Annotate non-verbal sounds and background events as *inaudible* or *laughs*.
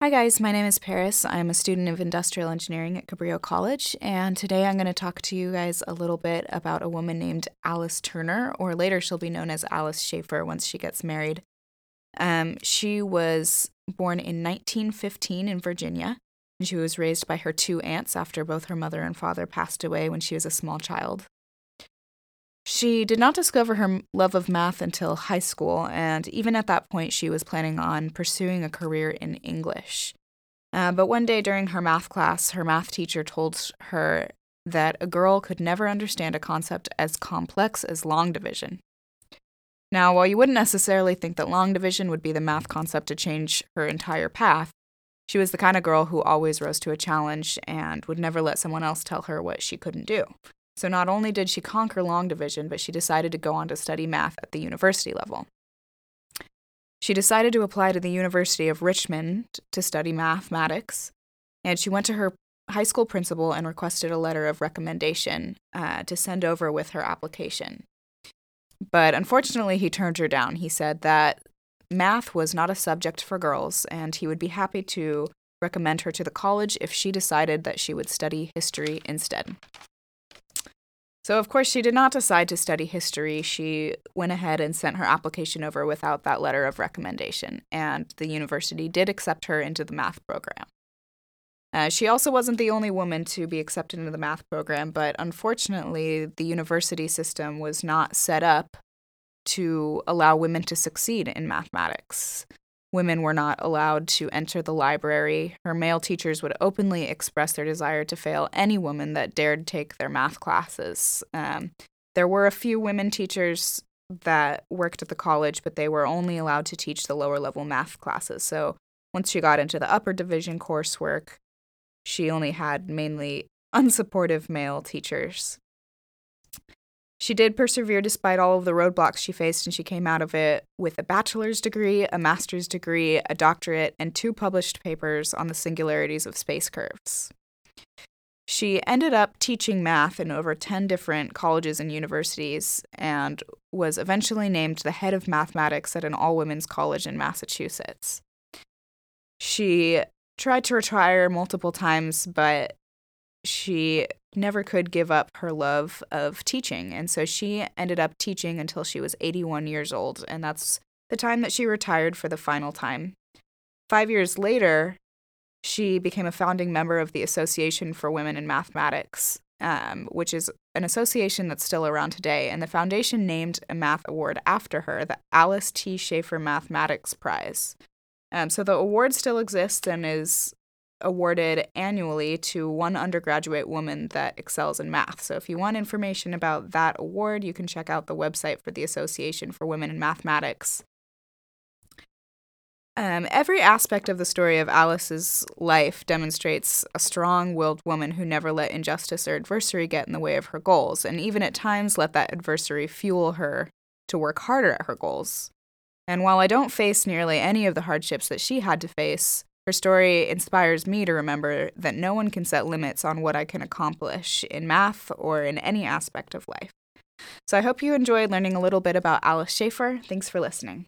Hi, guys. My name is Paris. I'm a student of industrial engineering at Cabrillo College, and today I'm going to talk to you guys a little bit about a woman named Alice Turner, or later she'll be known as Alice Schafer once she gets married. Um, she was born in 1915 in Virginia, and she was raised by her two aunts after both her mother and father passed away when she was a small child. She did not discover her love of math until high school, and even at that point, she was planning on pursuing a career in English. Uh, but one day during her math class, her math teacher told her that a girl could never understand a concept as complex as long division. Now, while you wouldn't necessarily think that long division would be the math concept to change her entire path, she was the kind of girl who always rose to a challenge and would never let someone else tell her what she couldn't do. So not only did she conquer long division, but she decided to go on to study math at the university level. She decided to apply to the University of Richmond to study mathematics, and she went to her high school principal and requested a letter of recommendation uh, to send over with her application. But unfortunately, he turned her down. He said that math was not a subject for girls, and he would be happy to recommend her to the college if she decided that she would study history instead. So, of course, she did not decide to study history. She went ahead and sent her application over without that letter of recommendation, and the university did accept her into the math program. Uh, she also wasn't the only woman to be accepted into the math program, but unfortunately, the university system was not set up to allow women to succeed in mathematics women were not allowed to enter the library. Her male teachers would openly express their desire to fail any woman that dared take their math classes. Um, there were a few women teachers that worked at the college, but they were only allowed to teach the lower level math classes. So once she got into the upper division coursework, she only had mainly *laughs* unsupportive male teachers. She did persevere despite all of the roadblocks she faced, and she came out of it with a bachelor's degree, a master's degree, a doctorate, and two published papers on the singularities of space curves. She ended up teaching math in over 10 different colleges and universities and was eventually named the head of mathematics at an all women's college in Massachusetts. She tried to retire multiple times, but she never could give up her love of teaching. And so she ended up teaching until she was 81 years old. And that's the time that she retired for the final time. Five years later, she became a founding member of the Association for Women in Mathematics, um, which is an association that's still around today. And the foundation named a math award after her, the Alice T. Schafer Mathematics Prize. Um, so the award still exists and is awarded annually to one undergraduate woman that excels in math. So if you want information about that award, you can check out the website for the Association for Women in Mathematics. Um, every aspect of the story of Alice's life demonstrates a strong willed woman who never let injustice or adversity get in the way of her goals, and even at times let that adversity fuel her to work harder at her goals. And while I don't face nearly any of the hardships that she had to face, her story inspires me to remember that no one can set limits on what I can accomplish in math or in any aspect of life. So I hope you enjoyed learning a little bit about Alice Schafer. Thanks for listening.